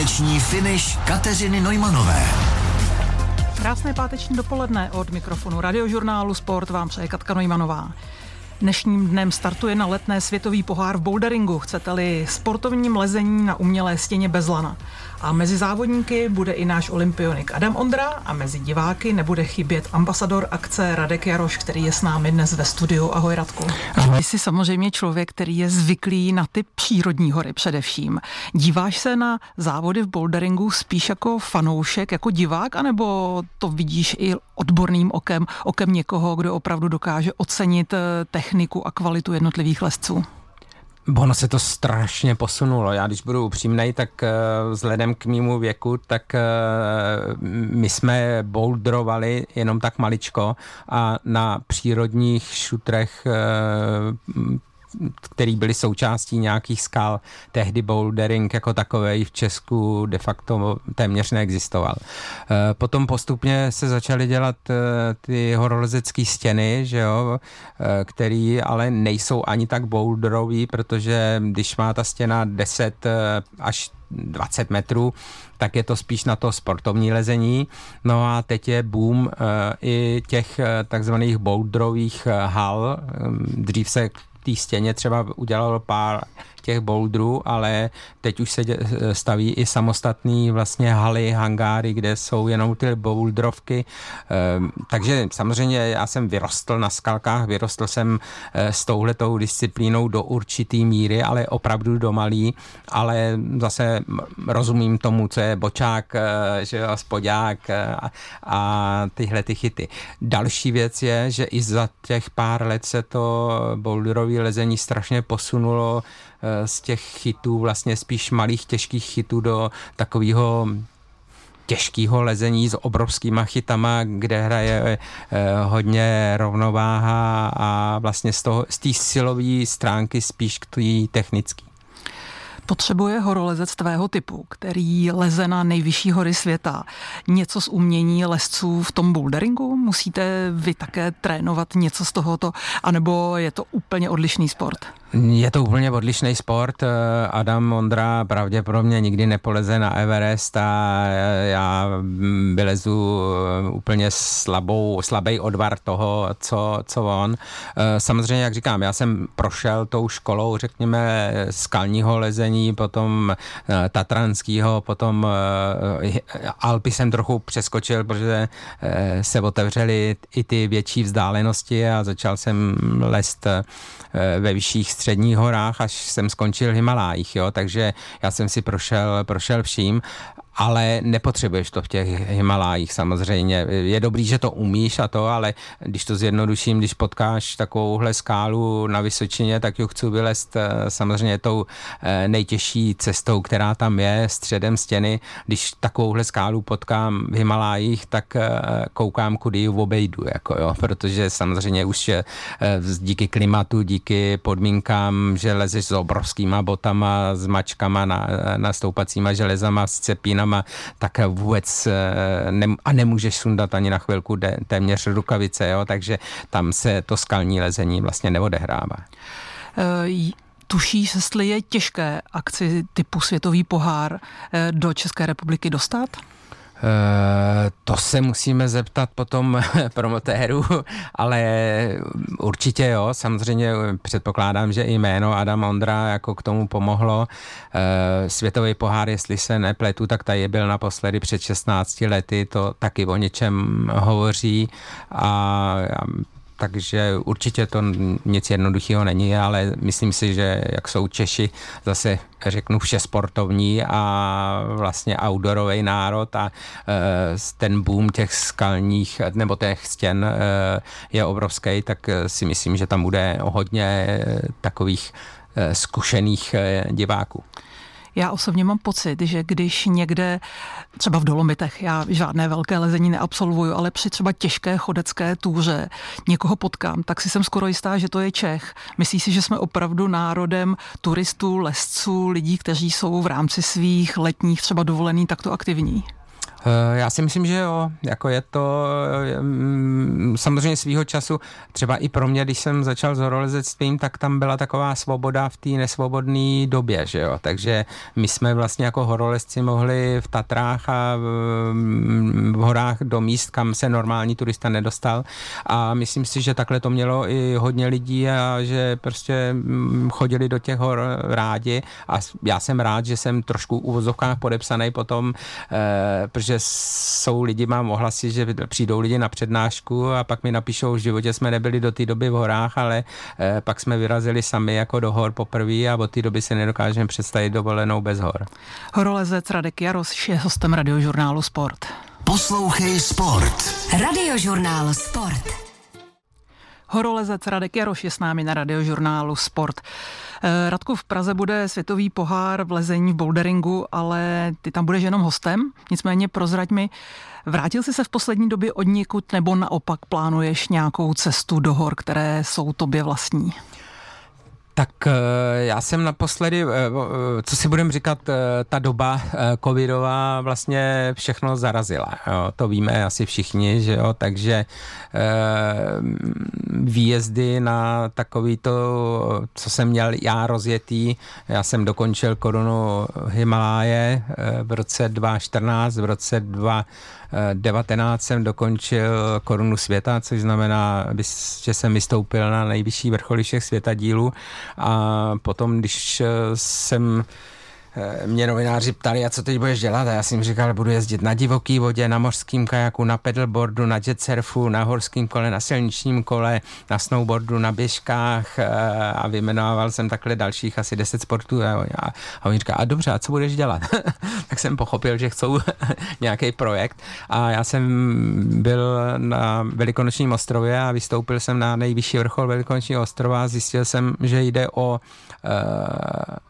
páteční finish Kateřiny Nojmanové. Krásné páteční dopoledne od mikrofonu radiožurnálu Sport vám přeje Katka Nojmanová. Dnešním dnem startuje na letné světový pohár v boulderingu, chcete-li sportovním lezení na umělé stěně bez lana. A mezi závodníky bude i náš olympionik Adam Ondra a mezi diváky nebude chybět ambasador akce Radek Jaroš, který je s námi dnes ve studiu. Ahoj Radku. Ahoj. Ty jsi samozřejmě člověk, který je zvyklý na ty přírodní hory především. Díváš se na závody v boulderingu spíš jako fanoušek, jako divák, anebo to vidíš i odborným okem, okem někoho, kdo opravdu dokáže ocenit eh, techniku a kvalitu jednotlivých lesců? Ono se to strašně posunulo. Já když budu upřímnej, tak uh, vzhledem k mýmu věku, tak uh, my jsme boulderovali jenom tak maličko a na přírodních šutrech uh, který byly součástí nějakých skal. Tehdy bouldering jako takový v Česku de facto téměř neexistoval. Eh, potom postupně se začaly dělat eh, ty horolezecké stěny, že jo, eh, který ale nejsou ani tak boulderový, protože když má ta stěna 10 až 20 metrů, tak je to spíš na to sportovní lezení. No a teď je boom uh, i těch uh, takzvaných boulderových hal. Um, dřív se té stěně třeba udělal pár těch boulderů, ale teď už se staví i samostatný vlastně haly, hangáry, kde jsou jenom ty boulderovky. Ehm, takže samozřejmě já jsem vyrostl na skalkách, vyrostl jsem eh, s touhletou disciplínou do určitý míry, ale opravdu do malý, ale zase rozumím tomu, co je bočák, eh, že jo, spodák a, a tyhle ty chyty. Další věc je, že i za těch pár let se to boulderové lezení strašně posunulo z těch chytů, vlastně spíš malých těžkých chytů do takového těžkého lezení s obrovskýma chytama, kde hraje eh, hodně rovnováha a vlastně z, toho, z té silové stránky spíš k té technické. Potřebuje horolezec tvého typu, který leze na nejvyšší hory světa, něco z umění lesců v tom boulderingu? Musíte vy také trénovat něco z tohoto, anebo je to úplně odlišný sport? Je to úplně odlišný sport. Adam Ondra pravděpodobně nikdy nepoleze na Everest a já vylezu úplně slabou, slabý odvar toho, co, co on. Samozřejmě, jak říkám, já jsem prošel tou školou, řekněme, skalního lezení, potom tatranského, potom Alpy jsem trochu přeskočil, protože se otevřely i ty větší vzdálenosti a začal jsem lest ve vyšších středních horách, až jsem skončil v Himalájích, jo, takže já jsem si prošel, prošel vším ale nepotřebuješ to v těch Himalájích samozřejmě. Je dobrý, že to umíš a to, ale když to zjednoduším, když potkáš takovouhle skálu na Vysočině, tak ju chci vylézt eh, samozřejmě tou eh, nejtěžší cestou, která tam je, středem stěny. Když takovouhle skálu potkám v Himalájích, tak eh, koukám, kudy ji obejdu, jako jo, protože samozřejmě už je díky klimatu, díky podmínkám, že lezeš s obrovskýma botama, s mačkama, na, stoupacíma železama, s cepínama, rukama, tak vůbec eh, ne, a nemůžeš sundat ani na chvilku de, téměř rukavice, jo, takže tam se to skalní lezení vlastně neodehrává. Uh, Tušíš, jestli je těžké akci typu Světový pohár eh, do České republiky dostat? Eh, to se musíme zeptat potom promotéru, ale určitě jo, samozřejmě předpokládám, že i jméno Adam Ondra jako k tomu pomohlo. Eh, světový pohár, jestli se nepletu, tak tady byl naposledy před 16 lety, to taky o něčem hovoří. A takže určitě to nic jednoduchého není, ale myslím si, že jak jsou Češi zase řeknu vše sportovní a vlastně outdoorový národ a e, ten boom těch skalních nebo těch stěn e, je obrovský, tak si myslím, že tam bude hodně takových e, zkušených diváků. Já osobně mám pocit, že když někde, třeba v Dolomitech, já žádné velké lezení neabsolvuju, ale při třeba těžké chodecké túře někoho potkám, tak si jsem skoro jistá, že to je Čech. Myslíš si, že jsme opravdu národem turistů, lesců, lidí, kteří jsou v rámci svých letních třeba dovolený takto aktivní? Eh, já si myslím, že jo, jako je to mm, samozřejmě svýho času, třeba i pro mě, když jsem začal s horolezectvím, tak tam byla taková svoboda v té nesvobodné době, že jo, takže my jsme vlastně jako horolezci mohli v Tatrách a v, mm, horách do míst, kam se normální turista nedostal. A myslím si, že takhle to mělo i hodně lidí a že prostě mm, chodili do těch hor rádi. A já jsem rád, že jsem trošku u vozovkách podepsaný potom, eh, protože jsou lidi, mám ohlasy, že přijdou lidi na přednášku a pak mi napíšou, že v životě jsme nebyli do té doby v horách, ale eh, pak jsme vyrazili sami jako do hor poprvé a od té doby se nedokážeme představit dovolenou bez hor. Horolezec Radek Jaros je hostem radiožurnálu Sport. Poslouchej Sport. Radiožurnál Sport. Horolezec Radek Jaroš je s námi na radiožurnálu Sport. Eh, Radku, v Praze bude světový pohár v lezení v boulderingu, ale ty tam budeš jenom hostem, nicméně prozrať mi, vrátil jsi se v poslední době od někud nebo naopak plánuješ nějakou cestu do hor, které jsou tobě vlastní? Tak eh, já jsem naposledy, eh, eh, co si budem říkat, ta doba covidová vlastně všechno zarazila. Jo. To víme asi všichni, že jo, takže výjezdy na takový to, co jsem měl já rozjetý, já jsem dokončil korunu Himaláje v roce 2014, v roce 2 19 jsem dokončil korunu světa, což znamená, že jsem vystoupil na nejvyšší vrcholy všech světadílů. A potom, když jsem Eh, mě novináři ptali, a co teď budeš dělat? A já jsem říkal, budu jezdit na divoký vodě, na mořském kajaku, na pedalboardu, na jetsurfu, na horském kole, na silničním kole, na snowboardu, na běžkách eh, a vyjmenoval jsem takhle dalších asi 10 sportů. A, a on říká, a dobře, a co budeš dělat? tak jsem pochopil, že chcou nějaký projekt a já jsem byl na Velikonočním ostrově a vystoupil jsem na nejvyšší vrchol Velikonočního ostrova a zjistil jsem, že jde o uh,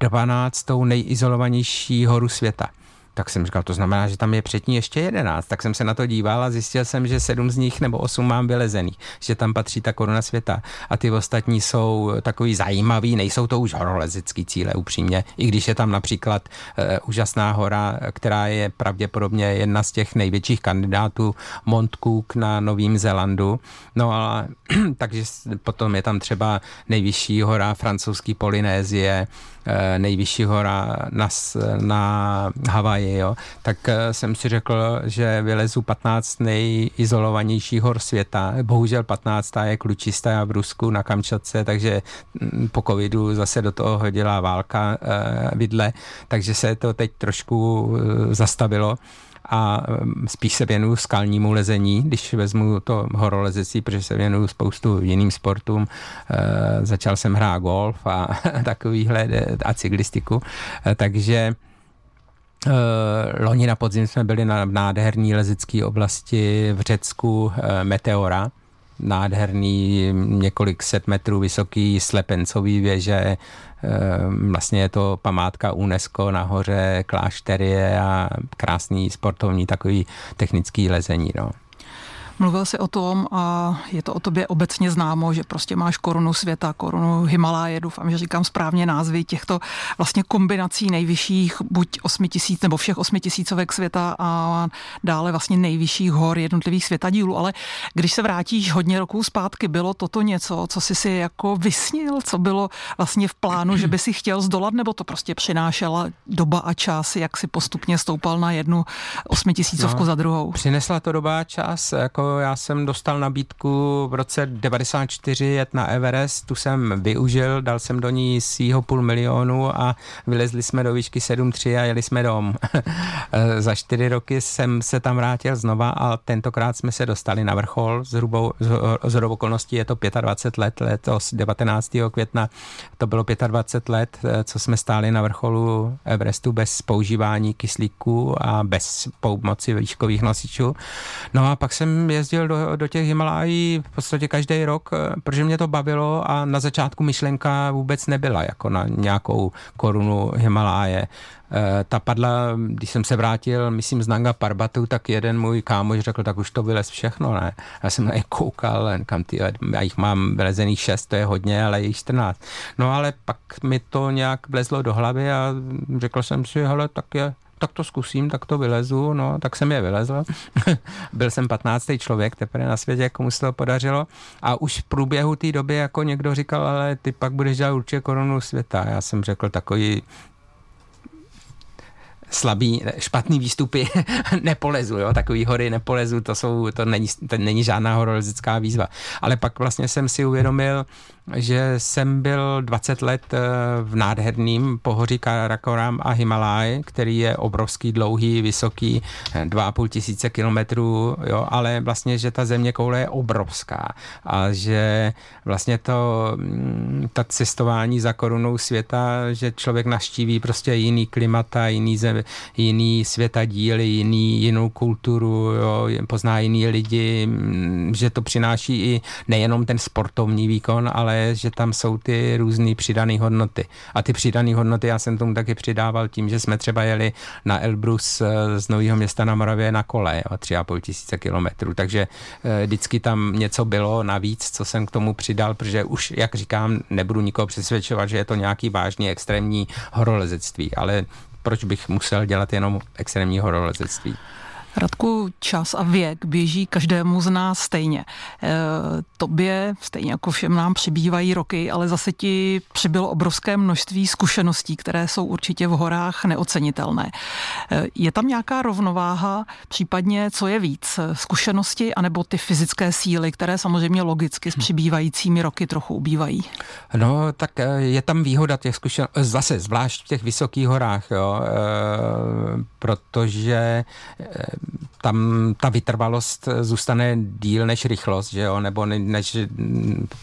12. nejizolovanější horu světa. Tak jsem říkal, to znamená, že tam je přední ještě jedenáct. Tak jsem se na to díval a zjistil jsem, že sedm z nich nebo osm mám vylezených, že tam patří ta koruna světa. A ty ostatní jsou takový zajímavý, nejsou to už horolezecký cíle upřímně, i když je tam například e, úžasná hora, která je pravděpodobně jedna z těch největších kandidátů Mont Cook na Novém Zélandu. No a takže potom je tam třeba nejvyšší hora francouzský Polynézie, nejvyšší hora na, na Havaji, jo, tak eh, jsem si řekl, že vylezu 15 nejizolovanějších hor světa. Bohužel 15. je klučistá v Rusku na Kamčatce, takže mm, po covidu zase do toho hodila válka eh, vidle, takže se to teď trošku zastavilo a spíš se věnuju skalnímu lezení, když vezmu to horolezectví, protože se věnuju spoustu jiným sportům. E, začal jsem hrát golf a takovýhle a cyklistiku, e, takže Uh, loni na podzim jsme byli na nádherný lezecké oblasti v Řecku uh, Meteora, nádherný, několik set metrů vysoký slepencový věže, Ehm, vlastně je to památka UNESCO nahoře, klášterie a krásný sportovní takový technický lezení. No. Mluvil jsi o tom a je to o tobě obecně známo, že prostě máš korunu světa, korunu Himaláje, doufám, že říkám správně názvy těchto vlastně kombinací nejvyšších buď 8 tisíc nebo všech 8 tisícovek světa a dále vlastně nejvyšších hor jednotlivých světadílů, ale když se vrátíš hodně roků zpátky, bylo toto něco, co jsi si jako vysnil, co bylo vlastně v plánu, že by si chtěl zdolat, nebo to prostě přinášela doba a čas, jak si postupně stoupal na jednu osmitisícovku no, za druhou? Přinesla to doba a čas, jako já jsem dostal nabídku v roce 94 jet na Everest, tu jsem využil, dal jsem do ní svýho půl milionu a vylezli jsme do výšky 7.3 a jeli jsme dom. Za čtyři roky jsem se tam vrátil znova a tentokrát jsme se dostali na vrchol. Zhruba z okolností je to 25 let, letos 19. května to bylo 25 let, co jsme stáli na vrcholu Everestu bez používání kyslíku a bez pomoci výškových nosičů. No a pak jsem jezdil do, do těch Himalají v podstatě každý rok, eh, protože mě to bavilo a na začátku myšlenka vůbec nebyla jako na nějakou korunu Himaláje. Eh, ta padla, když jsem se vrátil, myslím, z Nanga Parbatu, tak jeden můj kámoš řekl, tak už to vylez všechno, ne? Já jsem na ně koukal, kam ty, já jich mám vylezených šest, to je hodně, ale jich 14. No ale pak mi to nějak vlezlo do hlavy a řekl jsem si, hele, tak je tak to zkusím, tak to vylezu, no, tak jsem je vylezl. Byl jsem 15. člověk teprve na světě, komu se to podařilo. A už v průběhu té doby jako někdo říkal, ale ty pak budeš dělat určitě korunu světa. Já jsem řekl takový slabý, špatný výstupy nepolezu, jo, takový hory nepolezu, to jsou, to není, to není žádná horolezická výzva. Ale pak vlastně jsem si uvědomil, že jsem byl 20 let eh, v nádherným pohoří Karakoram a Himalaj, který je obrovský, dlouhý, vysoký, 2,5 tisíce kilometrů, jo, ale vlastně, že ta země koule je obrovská a že vlastně to, mm, ta cestování za korunou světa, že člověk naštíví prostě jiný klimata, jiný, zem, jiný světa díly, jiný, jinou kulturu, jo, pozná jiný lidi, mm, že to přináší i nejenom ten sportovní výkon, ale že tam jsou ty různé přidané hodnoty. A ty přidané hodnoty já jsem tomu taky přidával tím, že jsme třeba jeli na Elbrus eh, z Nového města na Moravě na kole o 3,5 tisíce kilometrů, takže eh, vždycky tam něco bylo navíc, co jsem k tomu přidal, protože už, jak říkám, nebudu nikoho přesvědčovat, že je to nějaký vážný extrémní horolezectví, ale proč bych musel dělat jenom extrémní horolezectví? Radku, čas a věk běží každému z nás stejně. E, tobě, stejně jako všem nám přibývají roky, ale zase ti přibylo obrovské množství zkušeností, které jsou určitě v horách neocenitelné. E, je tam nějaká rovnováha, případně co je víc, zkušenosti anebo ty fyzické síly, které samozřejmě logicky s přibývajícími roky trochu ubývají? No, tak e, je tam výhoda těch zkušeností, zase zvlášť v těch vysokých horách, jo, e, protože tam ta vytrvalost zůstane díl než rychlost, že jo? nebo než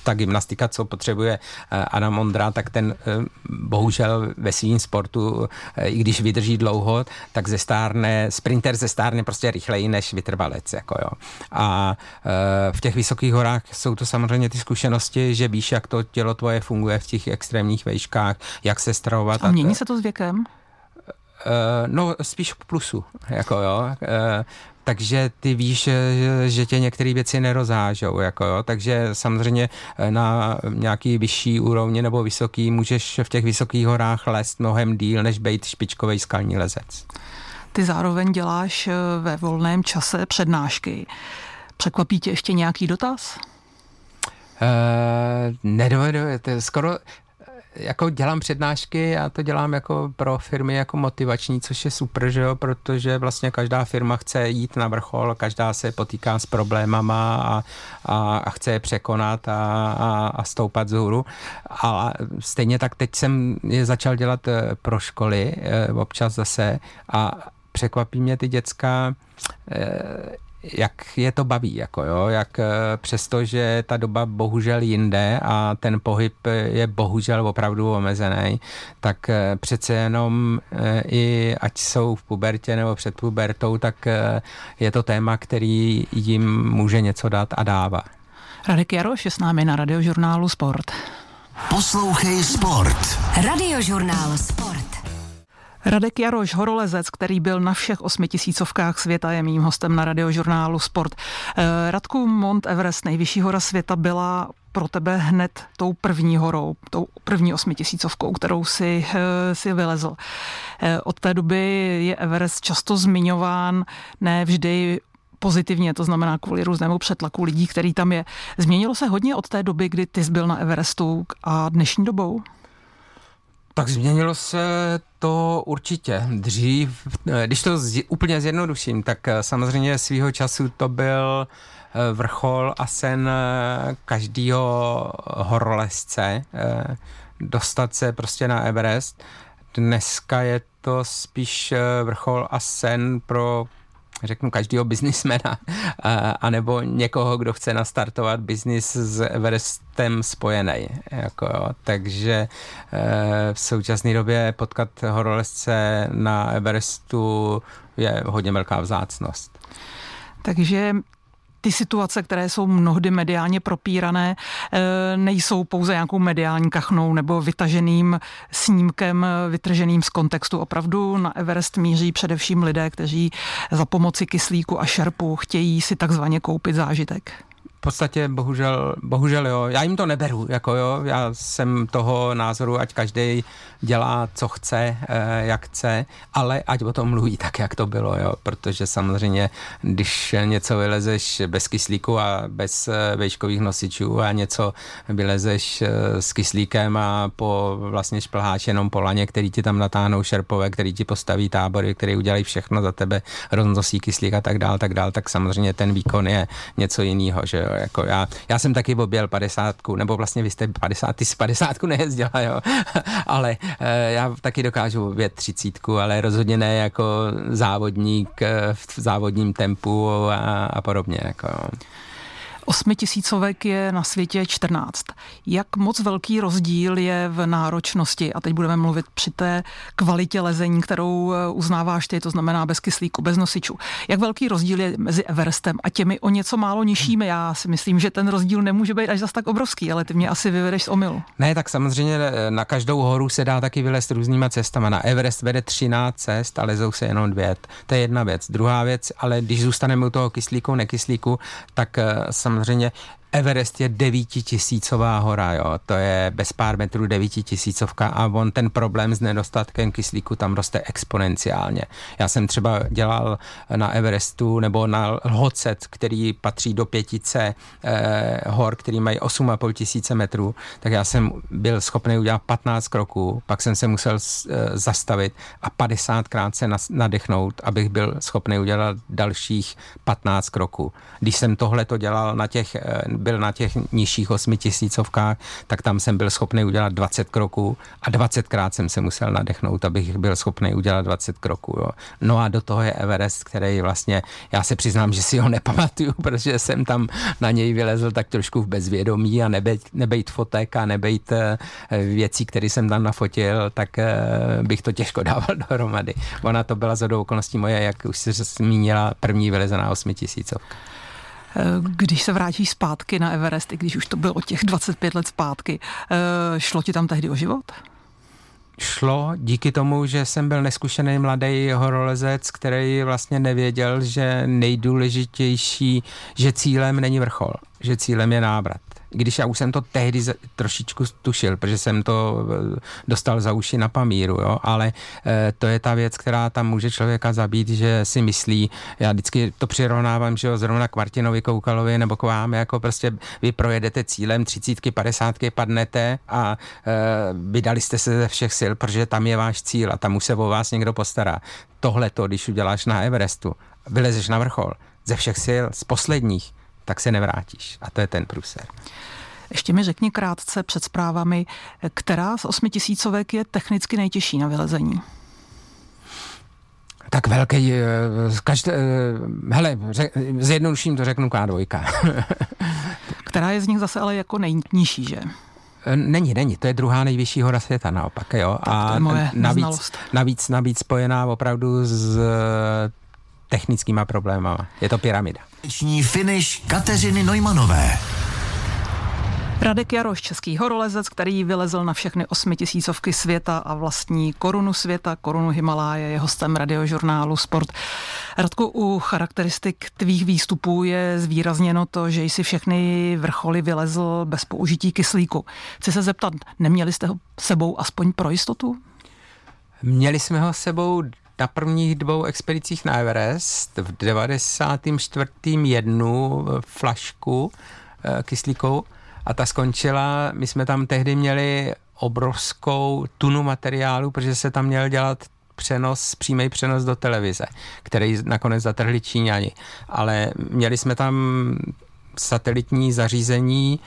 ta gymnastika, co potřebuje eh, Adam Ondra, tak ten eh, bohužel ve svým sportu, eh, i když vydrží dlouho, tak zestárne, sprinter zestárne prostě rychleji než vytrvalec. Jako jo. A v těch vysokých horách jsou to samozřejmě ty zkušenosti, že víš, jak to tělo tvoje funguje v těch extrémních vejškách, jak se stravovat. A mění se to s věkem? Uh, no, spíš k plusu, jako jo. Uh, takže ty víš, že, že tě některé věci nerozážou, jako jo. takže samozřejmě eh, na nějaký vyšší úrovni nebo vysoký můžeš v těch vysokých horách lézt mnohem díl, než být špičkový skalní lezec. Ty zároveň děláš ve volném čase přednášky. Překvapí tě ještě nějaký dotaz? Uh, nedovedu, to je skoro, jako dělám přednášky, já to dělám jako pro firmy jako motivační, což je super, že jo, protože vlastně každá firma chce jít na vrchol, každá se potýká s problémama a, a, a chce je překonat a, a, a stoupat z hůru. A stejně tak teď jsem je začal dělat eh, pro školy eh, občas zase a překvapí mě ty děcka, eh, jak je to baví, jako jo, jak eh, přesto, že ta doba bohužel jinde a ten pohyb je bohužel opravdu omezený, tak eh, přece jenom eh, i ať jsou v pubertě nebo před pubertou, tak je to téma, který jim může něco dát a dává. Radek Jaroš je s námi na radiožurnálu Sport. Poslouchej Sport. Radiožurnál Sport. Radek Jaroš, horolezec, který byl na všech osmi tisícovkách světa, je mým hostem na radiožurnálu Sport. Eh, Radku, Mont Everest, nejvyšší hora světa, byla pro tebe hned tou první horou, tou první osmitisícovkou, kterou si, eh, si vylezl. Eh, od té doby je Everest často zmiňován, ne vždy pozitivně, to znamená kvůli různému přetlaku lidí, který tam je. Změnilo se hodně od té doby, kdy ty jsi byl na Everestu a dnešní dobou? Tak změnilo se to určitě. Dřív, eh, když to z, úplně zjednoduším, tak eh, samozřejmě svýho času to byl eh, vrchol a sen každého horolezce dostat se prostě na Everest. Dneska je to spíš vrchol a sen pro řeknu, každého biznismena, anebo někoho, kdo chce nastartovat biznis s Everestem spojený. Jako. Takže e, v současné době potkat horolezce na Everestu je hodně velká vzácnost. Takže ty situace, které jsou mnohdy mediálně propírané, eh, nejsou pouze nějakou mediální kachnou nebo vytaženým snímkem, vytrženým z kontextu. Opravdu na Everest míří především lidé, kteří za pomoci kyslíku a šerpu chtějí si takzvaně koupit zážitek. Podstatě bohužel, bohužel jo. Já jim to neberu, jako jo. Já jsem toho názoru, ať každý dělá, co chce, eh, jak chce, ale ať o tom mluví tak, jak to bylo, jo. Protože samozřejmě, když něco vylezeš bez kyslíku a bez eh, vejškových nosičů a něco vylezeš eh, s kyslíkem a po vlastně šplháč jenom po laně, který ti tam natáhnou šerpové, který ti postaví tábory, který udělají všechno za tebe, roznosí kyslík a tak dál, tak dál, tak samozřejmě ten výkon je něco jiného, že jo. Jako já, já jsem taky objel padesátku, nebo vlastně vy jste 50, ty z padesátku nejezdila, jo. ale e, já taky dokážu vět třicítku, ale rozhodně ne jako závodník e, v závodním tempu a, a podobně, jako jo. Osmitisícovek je na světě 14. Jak moc velký rozdíl je v náročnosti, a teď budeme mluvit při té kvalitě lezení, kterou eh, uznáváš ty, to znamená bez kyslíku, bez nosičů. Jak velký rozdíl je mezi Everestem a těmi o něco málo nižšími? Já si myslím, že ten rozdíl nemůže být až zas tak obrovský, ale ty mě asi vyvedeš z omylu. Ne, tak samozřejmě eh, na každou horu se dá taky vylézt různýma cestama. Na Everest vede 13 cest a lezou se jenom dvě. To je jedna věc. Druhá věc, ale když zůstaneme u toho kyslíku, nekyslíku, tak jsem eh, samozřejmě Everest je devítitisícová hora, jo. To je bez pár metrů devítitisícovka a on ten problém s nedostatkem kyslíku tam roste exponenciálně. Já jsem třeba dělal na Everestu nebo na Lhocet, který patří do pětice eh, hor, který mají 8,5 tisíce metrů, tak já jsem byl schopný udělat 15 kroků, pak jsem se musel eh, zastavit a 50krát se nadechnout, abych byl schopný udělat dalších 15 kroků. Když jsem tohle to dělal na těch eh, byl na těch nižších osmitisícovkách, tak tam jsem byl schopný udělat 20 kroků a 20krát jsem se musel nadechnout, abych byl schopný udělat 20 kroků. Jo. No a do toho je Everest, který vlastně, já se přiznám, že si ho nepamatuju, protože jsem tam na něj vylezl tak trošku v bezvědomí a nebejt, nebejt fotek a nebejt uh, věcí, které jsem tam nafotil, tak uh, bych to těžko dával dohromady. Ona to byla za okolností moje, jak už si zmínila, první vylezená osmitisícovka. Když se vrátíš zpátky na Everest, i když už to bylo těch 25 let zpátky, eh, šlo ti tam tehdy o život? šlo díky tomu, že jsem byl neskušený mladý horolezec, který vlastně nevěděl, že nejdůležitější, že cílem není vrchol, že cílem je návrat když já už jsem to tehdy trošičku tušil, protože jsem to eh, dostal za uši na pamíru, jo, ale e, to je ta věc, která tam může člověka zabít, že si myslí, já vždycky to přirovnávám, že jo, zrovna k Martinovi Koukalovi nebo k vám, jako prostě vy projedete cílem třicítky, padesátky, padnete a e, vydali jste se ze všech sil, protože tam je váš cíl a tam už se o vás někdo postará. Tohle to, když uděláš na Everestu, vylezeš na vrchol ze všech sil, z posledních, tak se nevrátíš. A to je ten průser. Ještě mi řekni krátce před zprávami, která z osmitisícovek je technicky nejtěžší na vylezení? Tak velký, eh, každé, eh, hele, zjednoduším to řeknu K2. která je z nich zase ale jako nejnižší, že? Eh, není, není, to je druhá nejvyšší hora světa naopak, jo. Tak a to je moje navíc, navíc, navíc spojená opravdu s technickýma problémama. Je to pyramida. Finish Kateřiny Nojmanové. Radek Jaroš, český horolezec, který vylezl na všechny osmitisícovky světa a vlastní korunu světa, korunu Himaláje, je hostem radiožurnálu Sport. Radku, u charakteristik tvých výstupů je zvýrazněno to, že jsi všechny vrcholy vylezl bez použití kyslíku. Chci se zeptat, neměli jste ho sebou aspoň pro jistotu? Měli jsme ho sebou na prvních dvou expedicích na Everest v 94. jednu flašku eh, kyslíkovou a ta skončila, my jsme tam tehdy měli obrovskou tunu materiálu, protože se tam měl dělat přenos, přímý přenos do televize, který nakonec zatrhli Číňani. Ale měli jsme tam satelitní zařízení,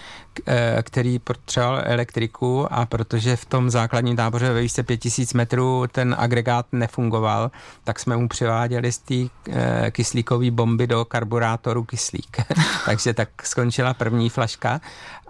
který potřeboval elektriku a protože v tom základním táboře ve výšce 5000 metrů ten agregát nefungoval, tak jsme mu přiváděli z té eh, kyslíkové bomby do karburátoru kyslík. Takže tak skončila první flaška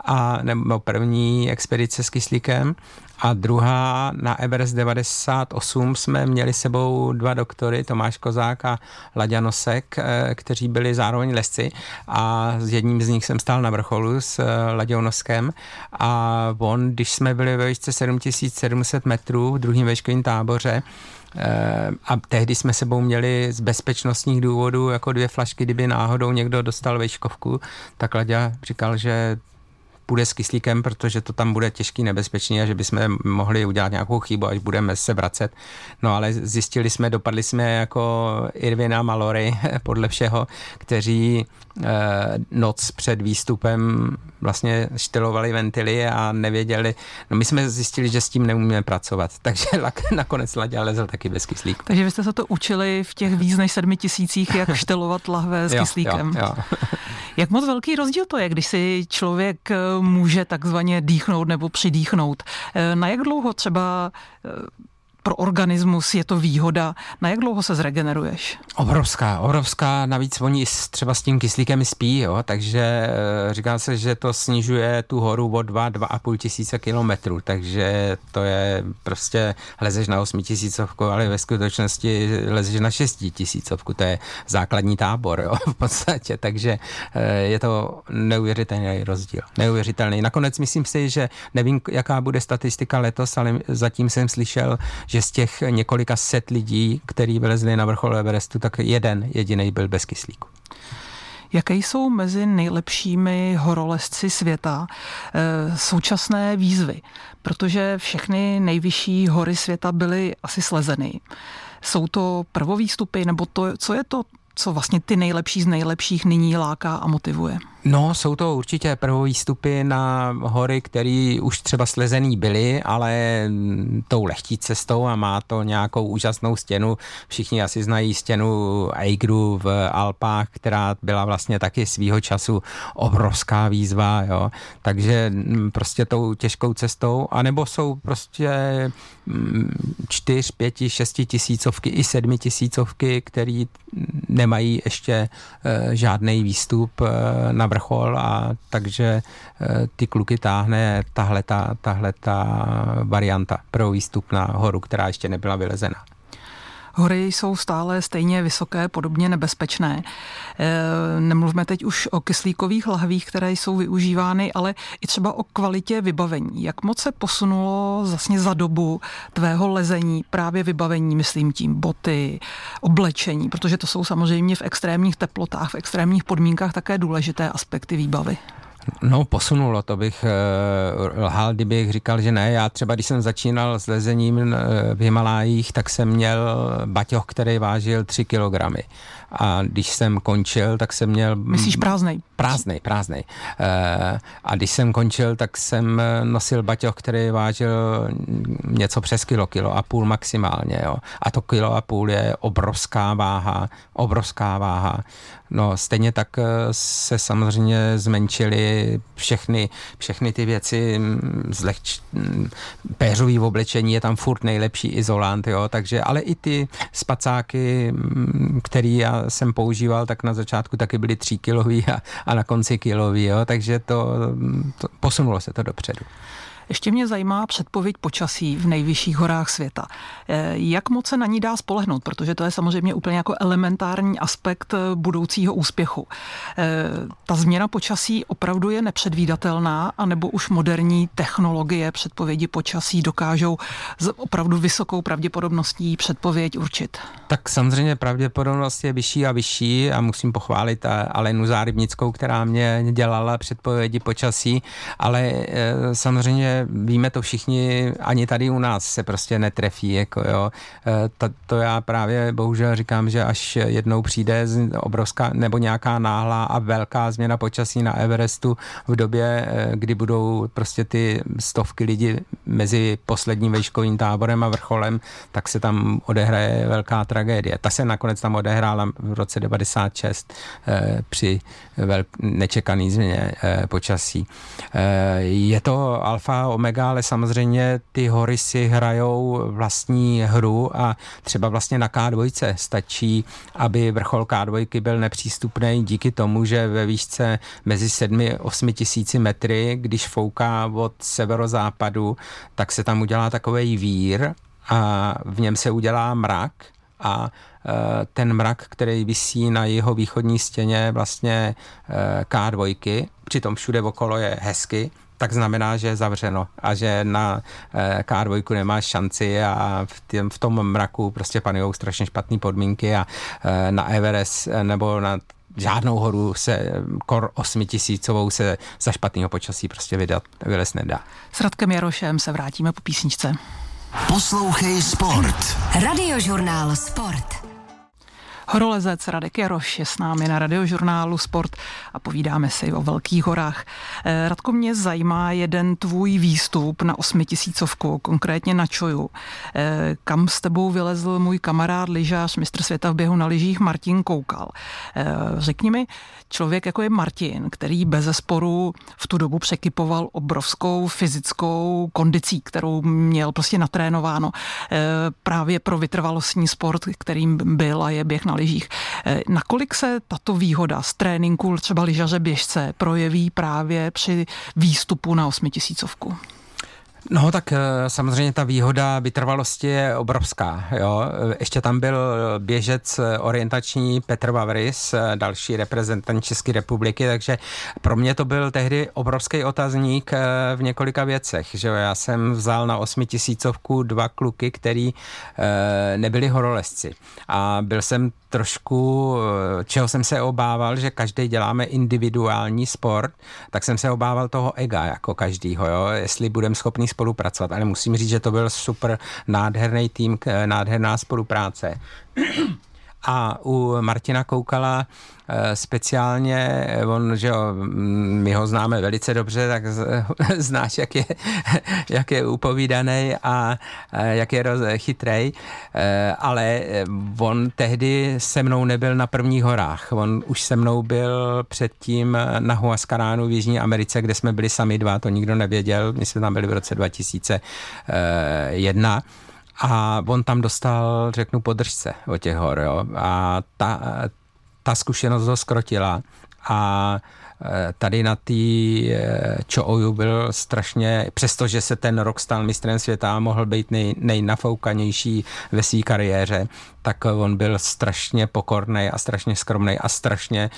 a nebo první expedice s kyslíkem a druhá na Everest 98 jsme měli sebou dva doktory, Tomáš Kozák a Laďa Nosek, eh, kteří byli zároveň lesci a s jedním z nich jsem stál na vrcholu s eh, Laďou Noskem a on, když jsme byli ve výšce 7700 metrů v druhém veškovém táboře, a tehdy jsme sebou měli z bezpečnostních důvodů jako dvě flašky, kdyby náhodou někdo dostal vejškovku, tak Laďa říkal, že půjde s kyslíkem, protože to tam bude těžký, nebezpečný a že bychom mohli udělat nějakou chybu, až budeme se vracet. No ale zjistili jsme, dopadli jsme jako Irvina Malory podle všeho, kteří eh, noc před výstupem vlastně štelovali ventily a nevěděli. No my jsme zjistili, že s tím neumíme pracovat, takže nakonec Ladě lezl taky bez kyslíku. Takže vy jste se to učili v těch víc než sedmi tisících, jak štelovat lahve s jo, kyslíkem. Jo, jo. Jak moc velký rozdíl to je, když si člověk eh, může takzvaně dýchnout nebo přidýchnout? Eh, na jak dlouho třeba eh, pro organismus je to výhoda. Na jak dlouho se zregeneruješ? Obrovská, obrovská. Navíc oni třeba s tím kyslíkem spí, jo, takže eh, říká se, že to snižuje tu horu o 2, 2,5 tisíce kilometrů, takže to je prostě, lezeš na 8 tisícovku, ale ve skutečnosti lezeš na 6 tisícovku, to je základní tábor, jo, v podstatě, takže eh, je to neuvěřitelný rozdíl. Neuvěřitelný. Nakonec myslím si, že nevím, jaká bude statistika letos, ale zatím jsem slyšel, že že z těch několika set lidí, kteří vylezli na vrchol Everestu, tak jeden jediný byl bez kyslíku. Jaké jsou mezi nejlepšími horolezci světa e, současné výzvy? Protože všechny nejvyšší hory světa byly asi slezeny. Jsou to prvovýstupy, nebo to, co je to co vlastně ty nejlepší z nejlepších nyní láká a motivuje? No, jsou to určitě prvovýstupy na hory, které už třeba slezený byly, ale tou lehčí cestou a má to nějakou úžasnou stěnu. Všichni asi znají stěnu Eigru v Alpách, která byla vlastně taky svýho času obrovská výzva, jo. Takže prostě tou těžkou cestou, anebo jsou prostě čtyř, pěti, šesti tisícovky i sedmi tisícovky, které nemají ještě eh, žádný výstup eh, na vrchol a takže eh, ty kluky táhne tahle ta, varianta pro výstup na horu, která ještě nebyla vylezena. Hory jsou stále stejně vysoké, podobně nebezpečné. E, nemluvme teď už o kyslíkových lahvích, které jsou využívány, ale i třeba o kvalitě vybavení. Jak moc se posunulo vlastně za dobu tvého lezení právě vybavení, myslím tím boty, oblečení, protože to jsou samozřejmě v extrémních teplotách, v extrémních podmínkách také důležité aspekty výbavy. No, posunulo, to bych uh, lhal, kdybych říkal, že ne. Já třeba, když jsem začínal s lezením uh, v Himalájích, tak jsem měl baťoch, který vážil 3 kilogramy a když jsem končil, tak jsem měl... Myslíš prázdnej? Prázdnej, prázdnej. E, a když jsem končil, tak jsem nosil baťoch, který vážil něco přes kilo, kilo a půl maximálně, jo. A to kilo a půl je obrovská váha, obrovská váha. No, stejně tak eh, se samozřejmě zmenšily všechny, všechny ty věci, mm, zlehč, mm, péřový oblečení je tam furt nejlepší izolant, jo, takže, ale i ty spacáky, mm, který já jsem používal, tak na začátku taky byly tříkilový a, a na konci kilový, jo, takže to, to posunulo se to dopředu. Ještě mě zajímá předpověď počasí v nejvyšších horách světa. Eh, jak moc se na ní dá spolehnout, protože to je samozřejmě úplně jako elementární aspekt eh, budoucího úspěchu. Eh, ta změna počasí opravdu je nepředvídatelná, anebo už moderní technologie předpovědi počasí dokážou s opravdu vysokou pravděpodobností předpověď určit? Tak samozřejmě pravděpodobnost je vyšší a vyšší a musím pochválit Alenu Zárybnickou, která mě dělala předpovědi počasí, ale samozřejmě víme to všichni, ani tady u nás se prostě netrefí, jako jo. E, to, to já právě bohužel říkám, že až jednou přijde obrovská nebo nějaká náhlá a velká změna počasí na Everestu v době, e, kdy budou prostě ty stovky lidí mezi posledním vejškovým táborem a vrcholem, tak se tam odehraje velká tragédie. Ta se nakonec tam odehrála v roce 96 e, při velk, nečekaný změně počasí. Je to alfa omega, ale samozřejmě ty hory si hrajou vlastní hru a třeba vlastně na K2 stačí, aby vrchol K2 byl nepřístupný díky tomu, že ve výšce mezi 7-8 tisíci metry, když fouká od severozápadu, tak se tam udělá takový vír a v něm se udělá mrak a e, ten mrak, který visí na jeho východní stěně vlastně e, K2, přitom všude okolo je hezky, tak znamená, že je zavřeno a že na eh, K2 nemá šanci a v, tým, v tom mraku prostě panují strašně špatné podmínky a eh, na Everest eh, nebo na žádnou horu se kor osmitisícovou se za špatného počasí prostě vydat, vylez nedá. S Radkem Jarošem se vrátíme po písničce. Poslouchej Sport. Radiožurnál Sport. Horolezec Radek Jaroš je s námi na radiožurnálu Sport a povídáme si o velkých horách. Eh, Radko, mě zajímá jeden tvůj výstup na osmitisícovku, konkrétně na Čoju, eh, kam s tebou vylezl můj kamarád lyžař, mistr světa v běhu na lyžích Martin Koukal. Eh, řekni mi, člověk jako je Martin, který bez sporu v tu dobu překypoval obrovskou fyzickou kondicí, kterou měl prostě natrénováno právě pro vytrvalostní sport, kterým byl a je běh na lyžích. Eh, nakolik se tato výhoda z tréninku třeba lyžaře běžce projeví právě při výstupu na osmitisícovku? No tak eh, samozřejmě ta výhoda vytrvalosti je obrovská. Jo. Ještě tam byl běžec orientační Petr Vavris, eh, další reprezentant České republiky, takže pro mě to byl tehdy obrovský otazník v několika věcech. Že Já jsem vzal na osmitisícovku dva kluky, který nebyli horolezci. A byl jsem trošku, čeho jsem se obával, že každý děláme individuální sport, tak jsem se obával toho ega jako každýho, jo? jestli budeme schopni spolupracovat. Ale musím říct, že to byl super nádherný tým, nádherná spolupráce. A u Martina Koukala eh, speciálně, on, že jo, my ho známe velice dobře, tak znáš, jak je, jak je upovídaný a jak je chytrej, eh, ale on tehdy se mnou nebyl na prvních horách. On už se mnou byl předtím na Huascaránu v Jižní Americe, kde jsme byli sami dva, to nikdo nevěděl, my jsme tam byli v roce 2001 a on tam dostal, řeknu, podržce o těch hor, jo. A ta, ta zkušenost ho skrotila a e, tady na té e, Čooju byl strašně, přestože se ten rok stal mistrem světa a mohl být nej, nejnafoukanější ve své kariéře, tak on byl strašně pokorný a strašně skromný a strašně e,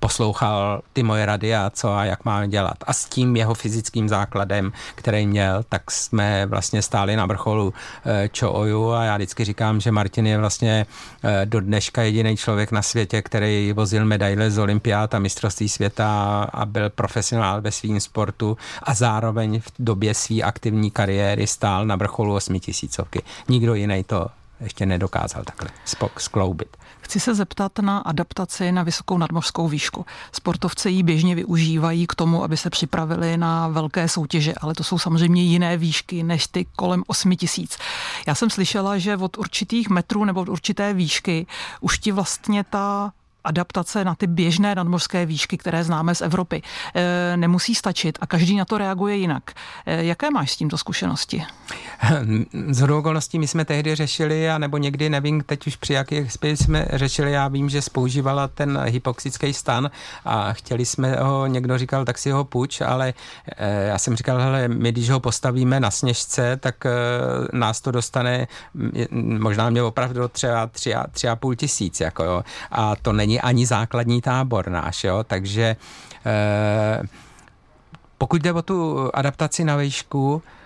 poslouchal ty moje rady a co a jak máme dělat. A s tím jeho fyzickým základem, který měl, tak jsme vlastně stáli na vrcholu e, Čooju a já vždycky říkám, že Martin je vlastně e, do dneška jediný člověk na světě, který vozil medaile z olympiád a mistrovství světa a byl profesionál ve svým sportu a zároveň v době své aktivní kariéry stál na vrcholu osmitisícovky. Nikdo jiný to ještě nedokázal takhle skloubit. Chci se zeptat na adaptaci na vysokou nadmořskou výšku. Sportovci ji běžně využívají k tomu, aby se připravili na velké soutěže, ale to jsou samozřejmě jiné výšky než ty kolem 8 tisíc. Já jsem slyšela, že od určitých metrů nebo od určité výšky už ti vlastně ta adaptace na ty běžné nadmořské výšky, které známe z Evropy, e, nemusí stačit a každý na to reaguje jinak. E, jaké máš s tímto zkušenosti? Z okolností my jsme tehdy řešili, a nebo někdy, nevím teď už při jakých jsme řešili, já vím, že používala ten hypoxický stan a chtěli jsme ho, někdo říkal, tak si ho půjč, ale e, já jsem říkal, hele, my když ho postavíme na sněžce, tak nás to dostane, možná mě opravdu třeba tři a, tři a půl tisíc, jako jo, a to není není ani základní tábor náš, jo, takže eh, pokud jde o tu adaptaci na výšku, Eh,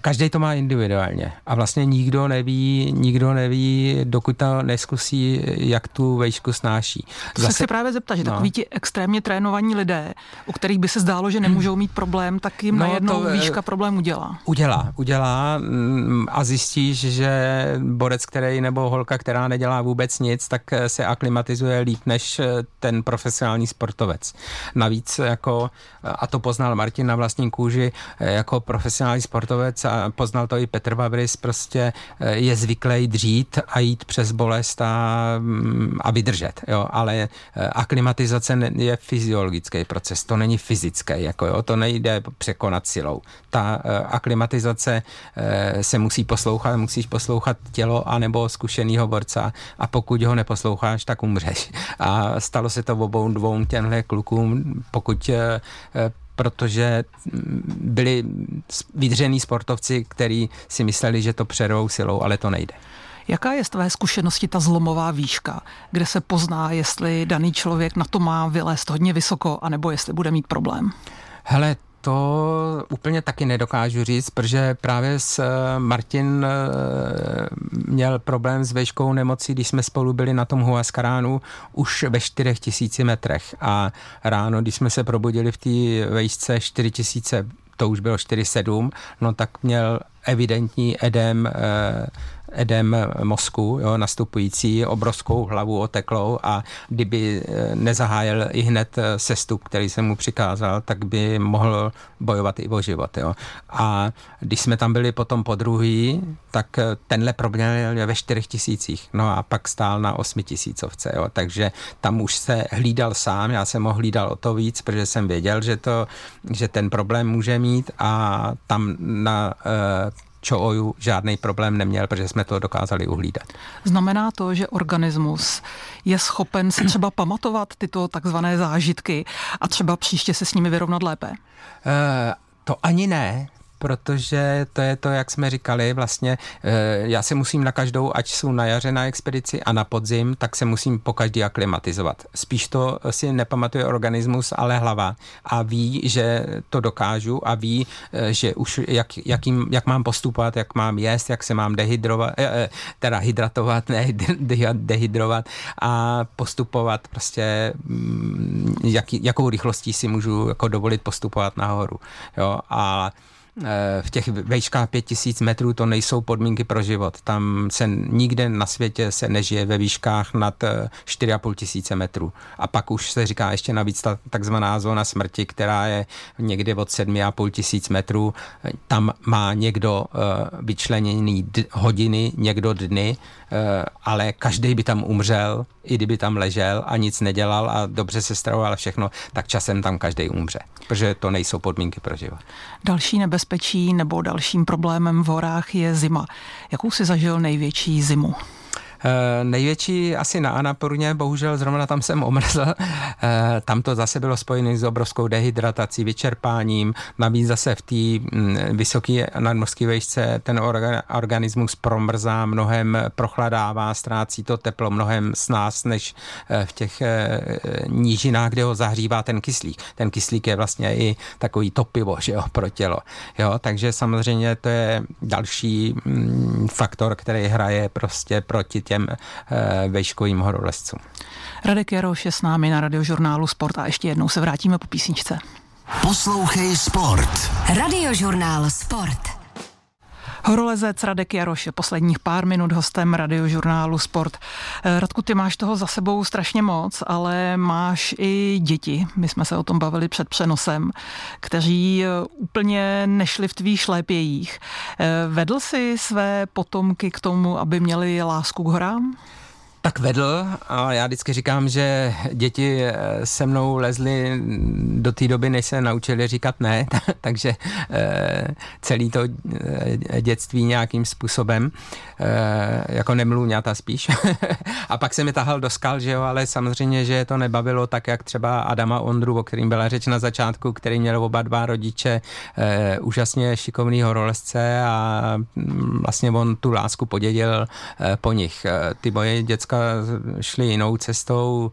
každý to má individuálně a vlastně nikdo neví, nikdo neví, dokud to neskusí, jak tu vejšku snáší. To Zase, se právě zeptat, že no. takový ti extrémně trénovaní lidé, u kterých by se zdálo, že nemůžou mít problém, tak jim no, najednou to, eh, výška problém udělá. Udělá, udělá mm, a zjistíš, že borec, který nebo holka, která nedělá vůbec nic, tak eh, se aklimatizuje líp než ten profesionální sportovec. Navíc jako, a to poznal Martin na vlastní kůži, jako profesionální sportovec a poznal to i Petr Vavris, prostě eh, je zvyklý dřít a jít přes bolest a, mm, a vydržet, jo, ale eh, aklimatizace je fyziologický proces, to není fyzický, jako jo, to nejde překonat silou. Ta eh, aklimatizace se musí poslouchat, musíš poslouchat tělo anebo zkušenýho borca a pokud ho neposloucháš, tak umřeš. A stalo se to obou dvou těmhle klukům, pokud protože byli vydřený sportovci, kteří si mysleli, že to přervou silou, ale to nejde. Jaká je z tvé zkušenosti ta zlomová výška, kde se pozná, jestli daný člověk na to má vylézt hodně vysoko, anebo jestli bude mít problém? Hele, to úplně taky nedokážu říct, protože právě s eh, Martin eh, měl problém s veškou nemocí, když jsme spolu byli na tom Huascaránu už ve 4000 metrech. A ráno, když jsme se probudili v té vejšce 4000 to už bylo 4,7, no tak měl evidentní edem eh, edem mozku, jo, nastupující obrovskou hlavu oteklou a kdyby eh, nezahájil i hned eh, sestup, který jsem mu přikázal, tak by mohl bojovat i o život. Jo. A když jsme tam byli potom po druhý, tak eh, tenhle problém je ve čtyřech tisících, no a pak stál na osmi tisícovce, jo. takže tam už se hlídal sám, já jsem ho hlídal o to víc, protože jsem věděl, že, to, že ten problém může mít a tam na Čooju žádný problém neměl, protože jsme to dokázali uhlídat. Znamená to, že organismus je schopen si třeba pamatovat tyto takzvané zážitky a třeba příště se s nimi vyrovnat lépe? Uh, to ani ne, protože to je to, jak jsme říkali, vlastně eh, já se musím na každou, ať jsou na jaře na expedici a na podzim, tak se musím po každý aklimatizovat. Spíš to si nepamatuje organismus, ale hlava a ví, že to dokážu a ví, eh, že už jak, jakým, jak mám postupovat, jak mám jíst, jak se mám dehydrovat, eh, teda hydratovat, ne dehydrovat a postupovat prostě, mm, jak, jakou rychlostí si můžu jako dovolit postupovat nahoru. Jo? A v těch vejškách 5000 metrů to nejsou podmínky pro život. Tam se nikde na světě se nežije ve výškách nad 4,5 eh, tisíce metrů. A pak už se říká ještě navíc ta takzvaná zóna smrti, která je někde od 7,5 tisíc metrů. Tam má někdo eh, vyčleněný hodiny, někdo dny, eh, ale každý by tam umřel, i kdyby tam ležel a nic nedělal a dobře se stravoval všechno, tak časem tam každý umře, protože to nejsou podmínky pro život. Další nebezpečí nebo dalším problémem v horách je zima. Jakou si zažil největší zimu? Eh, největší asi na Anaporuně, bohužel zrovna tam jsem omrzl. Eh, tam to zase bylo spojené s obrovskou dehydratací, vyčerpáním. Navíc zase v té mm, vysoké nadmořské vejšce ten organismus promrzá, mnohem prochladává, ztrácí to teplo mnohem s nás, než eh, v těch nížinách, kde ho zahřívá ten kyslík. Ten kyslík je vlastně i takový topivo že jo, pro tělo. Jo, takže samozřejmě to je další mm, faktor, který hraje prostě proti těm eh, vejškovým horolezcům. Radek Jaroš je s námi na radiožurnálu Sport a ještě jednou se vrátíme po písničce. Poslouchej Sport. Radiožurnál Sport. Horolezec Radek Jaroš je posledních pár minut hostem radiožurnálu Sport. Eh, Radku, ty máš toho za sebou strašně moc, ale máš i děti. My jsme se o tom bavili před přenosem, kteří eh, úplně nešli v tvých šlépějích. Eh, vedl si své potomky k tomu, aby měli lásku k horám? Tak vedl a já vždycky říkám, že děti eh, se mnou lezly do té doby, než se naučili říkat ne, takže eh, celý to eh, dětství nějakým způsobem, jako nemluvňata spíš. a pak se mi tahal do skal, že jo, ale samozřejmě, že to nebavilo tak, jak třeba Adama Ondru, o kterým byla řeč na začátku, který měl oba dva rodiče úžasně šikovný horolezce a mm, vlastně on tu lásku podědil po nich. Ty moje dneska šli jinou cestou.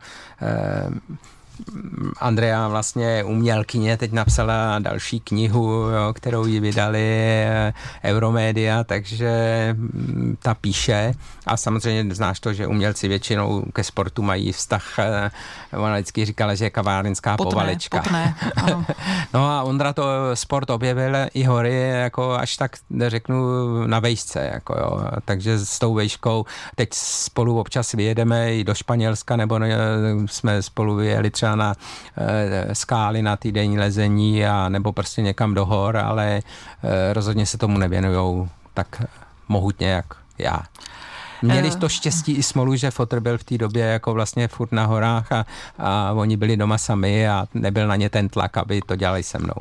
Eh, Andrea vlastně umělkyně teď napsala další knihu, jo, kterou ji vydali eh, Euromédia, takže mm, ta píše a samozřejmě znáš to, že umělci většinou ke sportu mají vztah, eh, ona vždycky říkala, že je kavárenská potné, povalečka. Potné, ano. no a Ondra to sport objevil i hory, jako až tak řeknu na vejšce, jako jo. takže s tou vejškou teď spolu občas vyjedeme i do Španělska, nebo ne, jsme spolu vyjeli třeba na e, skály na týdenní lezení a nebo prostě někam do hor, ale e, rozhodně se tomu nevěnujou tak mohutně jak já. Měli eh. to štěstí i smolu, že fotr byl v té době jako vlastně furt na horách a, a oni byli doma sami a nebyl na ně ten tlak, aby to dělali se mnou.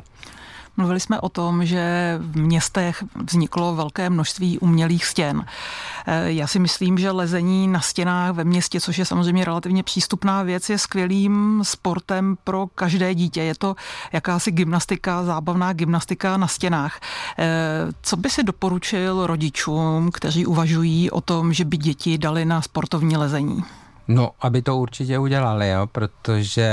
Mluvili jsme o tom, že v městech vzniklo velké množství umělých stěn. Eh, já si myslím, že lezení na stěnách ve městě, což je samozřejmě relativně přístupná věc, je skvělým sportem pro každé dítě. Je to jakási gymnastika, zábavná gymnastika na stěnách. Eh, co by si doporučil rodičům, kteří uvažují o tom, že by děti dali na sportovní lezení? No, aby to určitě udělali, jo, protože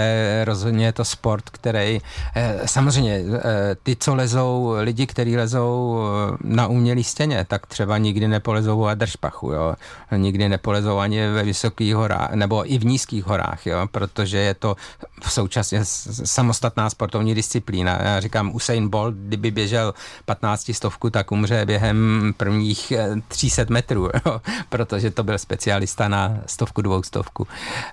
rozhodně je to sport, který, eh, samozřejmě eh, ty, co lezou, lidi, kteří lezou eh, na umělý stěně, tak třeba nikdy nepolezou a držpachu, jo, nikdy nepolezou ani ve vysokých horách, nebo i v nízkých horách, jo, protože je to v současně samostatná sportovní disciplína. Já říkám, Usain Bolt, kdyby běžel 15 stovku, tak umře během prvních 300 metrů, jo, protože to byl specialista na stovku, dvoustovku stovku.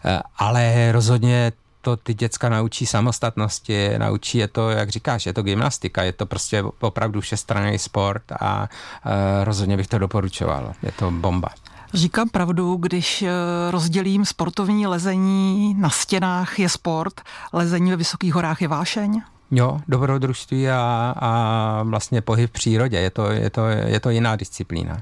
Eh, ale rozhodně to ty děcka naučí samostatnosti, naučí je to, jak říkáš, je to gymnastika, je to prostě opravdu všestranný sport a uh, rozhodně bych to doporučoval. Je to bomba. Říkám pravdu, když eh, rozdělím sportovní lezení na stěnách je sport, lezení ve vysokých horách je vášeň? Jo, dobrodružství a, a vlastně pohyb v přírodě, je to, je, to, je to jiná disciplína.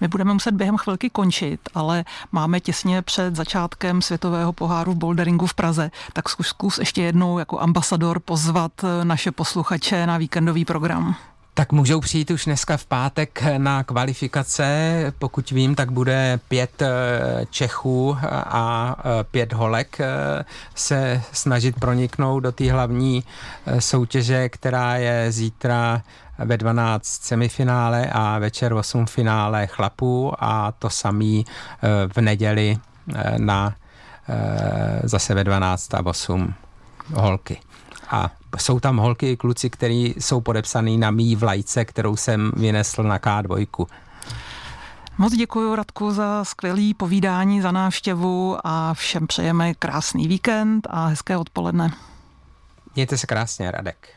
My budeme muset během chvilky končit, ale máme těsně před začátkem světového poháru v boulderingu v Praze, tak zkus, zkus ještě jednou jako ambasador pozvat naše posluchače na víkendový program. Tak můžou přijít už dneska v pátek na kvalifikace. Pokud vím, tak bude pět eh, Čechů a eh, pět holek eh, se snažit proniknout do té hlavní soutěže, která je zítra ve 12 semifinále a večer 8 finále chlapů a to samý v neděli na zase ve 12 a 8 holky. A jsou tam holky i kluci, kteří jsou podepsaný na mý vlajce, kterou jsem vynesl na K2. Moc děkuji Radku za skvělý povídání, za návštěvu a všem přejeme krásný víkend a hezké odpoledne. Mějte se krásně, Radek.